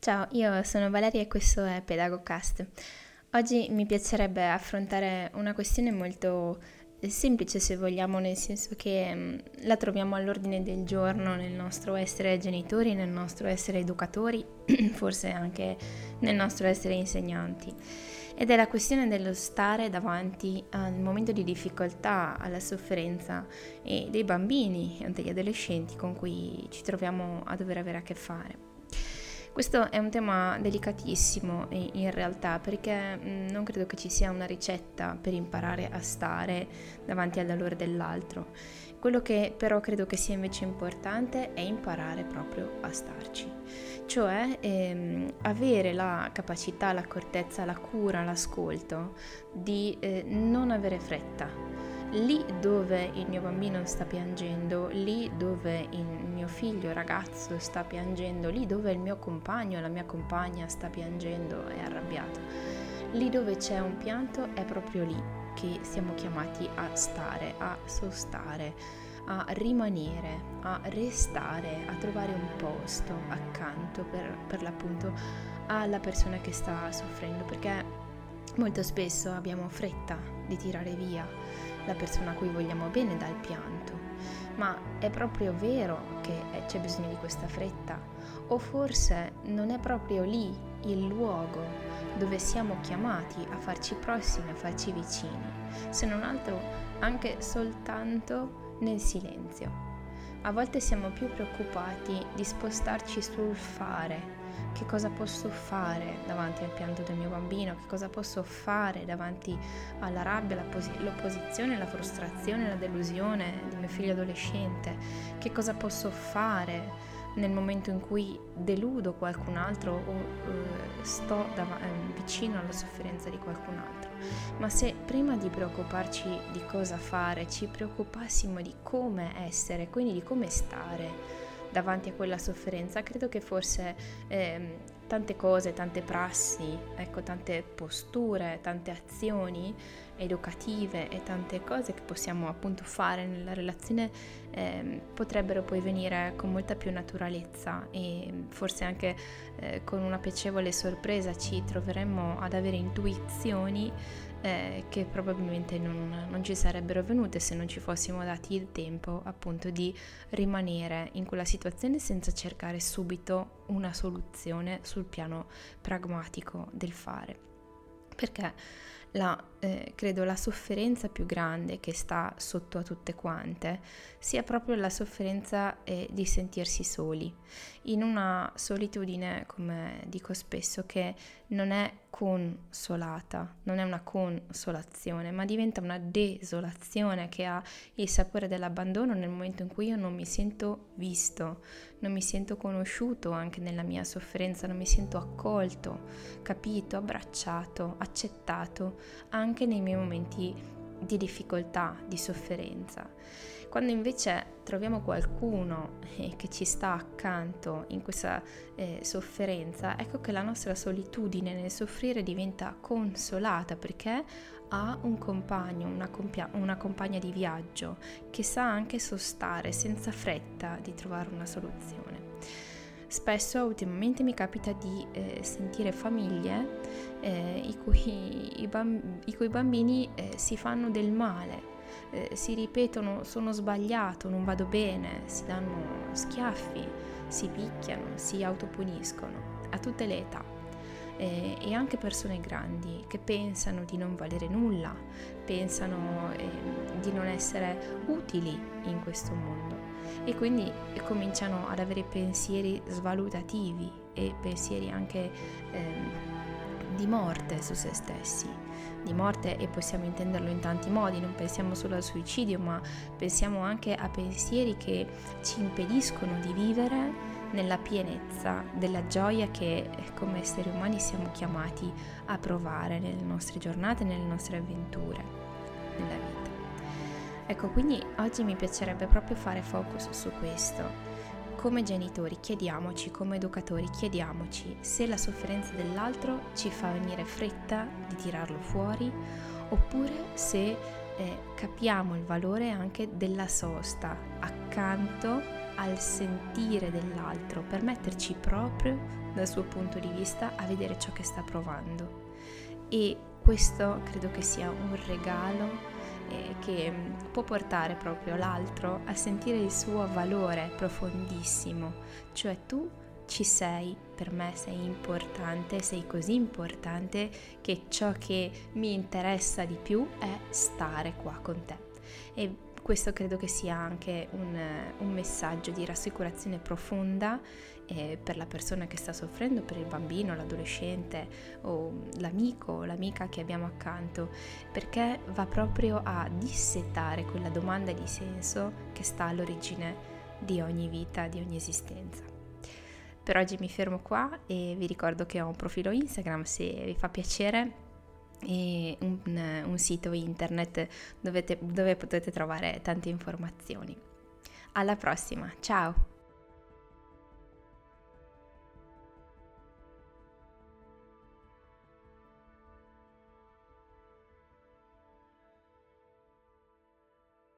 Ciao, io sono Valeria e questo è Pedagogcast. Oggi mi piacerebbe affrontare una questione molto semplice se vogliamo, nel senso che mm, la troviamo all'ordine del giorno nel nostro essere genitori, nel nostro essere educatori, forse anche nel nostro essere insegnanti. Ed è la questione dello stare davanti al momento di difficoltà, alla sofferenza dei bambini e degli adolescenti con cui ci troviamo a dover avere a che fare. Questo è un tema delicatissimo in realtà perché mm, non credo che ci sia una ricetta per imparare a stare davanti al dolore dell'altro. Quello che però credo che sia invece importante è imparare proprio a starci, cioè ehm, avere la capacità, l'accortezza, la cura, l'ascolto di eh, non avere fretta lì dove il mio bambino sta piangendo, lì dove il mio figlio ragazzo sta piangendo, lì dove il mio compagno, la mia compagna sta piangendo, è arrabbiato, lì dove c'è un pianto è proprio lì che siamo chiamati a stare, a sostare, a rimanere, a restare, a trovare un posto accanto per, per l'appunto alla persona che sta soffrendo, perché molto spesso abbiamo fretta di tirare via la persona a cui vogliamo bene dal pianto, ma è proprio vero che c'è bisogno di questa fretta? O forse non è proprio lì il luogo dove siamo chiamati a farci prossimi, a farci vicini, se non altro anche soltanto nel silenzio. A volte siamo più preoccupati di spostarci sul fare che cosa posso fare davanti al pianto del mio bambino, che cosa posso fare davanti alla rabbia, l'opposizione, la frustrazione, la delusione di mio figlio adolescente, che cosa posso fare nel momento in cui deludo qualcun altro o eh, sto dav- eh, vicino alla sofferenza di qualcun altro. Ma se prima di preoccuparci di cosa fare ci preoccupassimo di come essere, quindi di come stare, davanti a quella sofferenza, credo che forse eh, tante cose, tante prassi, ecco, tante posture, tante azioni educative e tante cose che possiamo appunto fare nella relazione eh, potrebbero poi venire con molta più naturalezza e forse anche eh, con una piacevole sorpresa ci troveremmo ad avere intuizioni eh, che probabilmente non, non, ci sarebbero venute se non ci fossimo dati il tempo appunto di rimanere in quella situazione senza cercare subito una soluzione sul piano pragmatico del fare. Perché la, eh, credo la sofferenza più grande che sta sotto a tutte quante sia proprio la sofferenza eh, di sentirsi soli, in una solitudine, come dico spesso, che non è consolata, non è una consolazione, ma diventa una desolazione che ha il sapore dell'abbandono nel momento in cui io non mi sento visto, non mi sento conosciuto anche nella mia sofferenza, non mi sento accolto, capito, abbracciato, accettato anche nei miei momenti di difficoltà, di sofferenza. Quando invece troviamo qualcuno eh, che ci sta accanto in questa eh, sofferenza, ecco che la nostra solitudine nel soffrire diventa consolata perché ha un compagno, una, compia- una compagna di viaggio che sa anche sostare senza fretta di trovare una soluzione. Spesso ultimamente mi capita di eh, sentire famiglie eh, i, cui, i, bamb- i, cui, bambini eh, si fanno del male, eh, si ripetono sono sbagliato, non vado bene, si danno schiaffi, si picchiano, si autopuniscono a tutte le età. Eh, e anche persone grandi che pensano di non valere nulla, pensano ehm, di non essere utili in questo mondo e quindi cominciano ad avere pensieri svalutativi e pensieri anche ehm, di morte su se stessi. Di morte e possiamo intenderlo in tanti modi, non pensiamo solo al suicidio, ma pensiamo anche a pensieri che ci impediscono di vivere nella pienezza della gioia che come esseri umani siamo chiamati a provare nelle nostre giornate, nelle nostre avventure, nella vita. Ecco, quindi oggi mi piacerebbe proprio fare focus su questo. Come genitori chiediamoci, come educatori chiediamoci se la sofferenza dell'altro ci fa venire fretta di tirarlo fuori oppure se eh, capiamo il valore anche della sosta accanto al sentire dell'altro, per metterci proprio dal suo punto di vista a vedere ciò che sta provando. E questo credo che sia un regalo eh, che mm, può portare proprio l'altro a sentire il suo valore profondissimo, cioè tu ci sei, per me sei importante, sei così importante che ciò che mi interessa di più è stare qua con te. E questo credo che sia anche un, un messaggio di rassicurazione profonda eh, per la persona che sta soffrendo, per il bambino, l'adolescente o l'amico o l'amica che abbiamo accanto, perché va proprio a dissettare quella domanda di senso che sta all'origine di ogni vita, di ogni esistenza. Per oggi mi fermo qua e vi ricordo che ho un profilo Instagram se vi fa piacere e un, un sito internet dove, te, dove potete trovare tante informazioni. Alla prossima, ciao!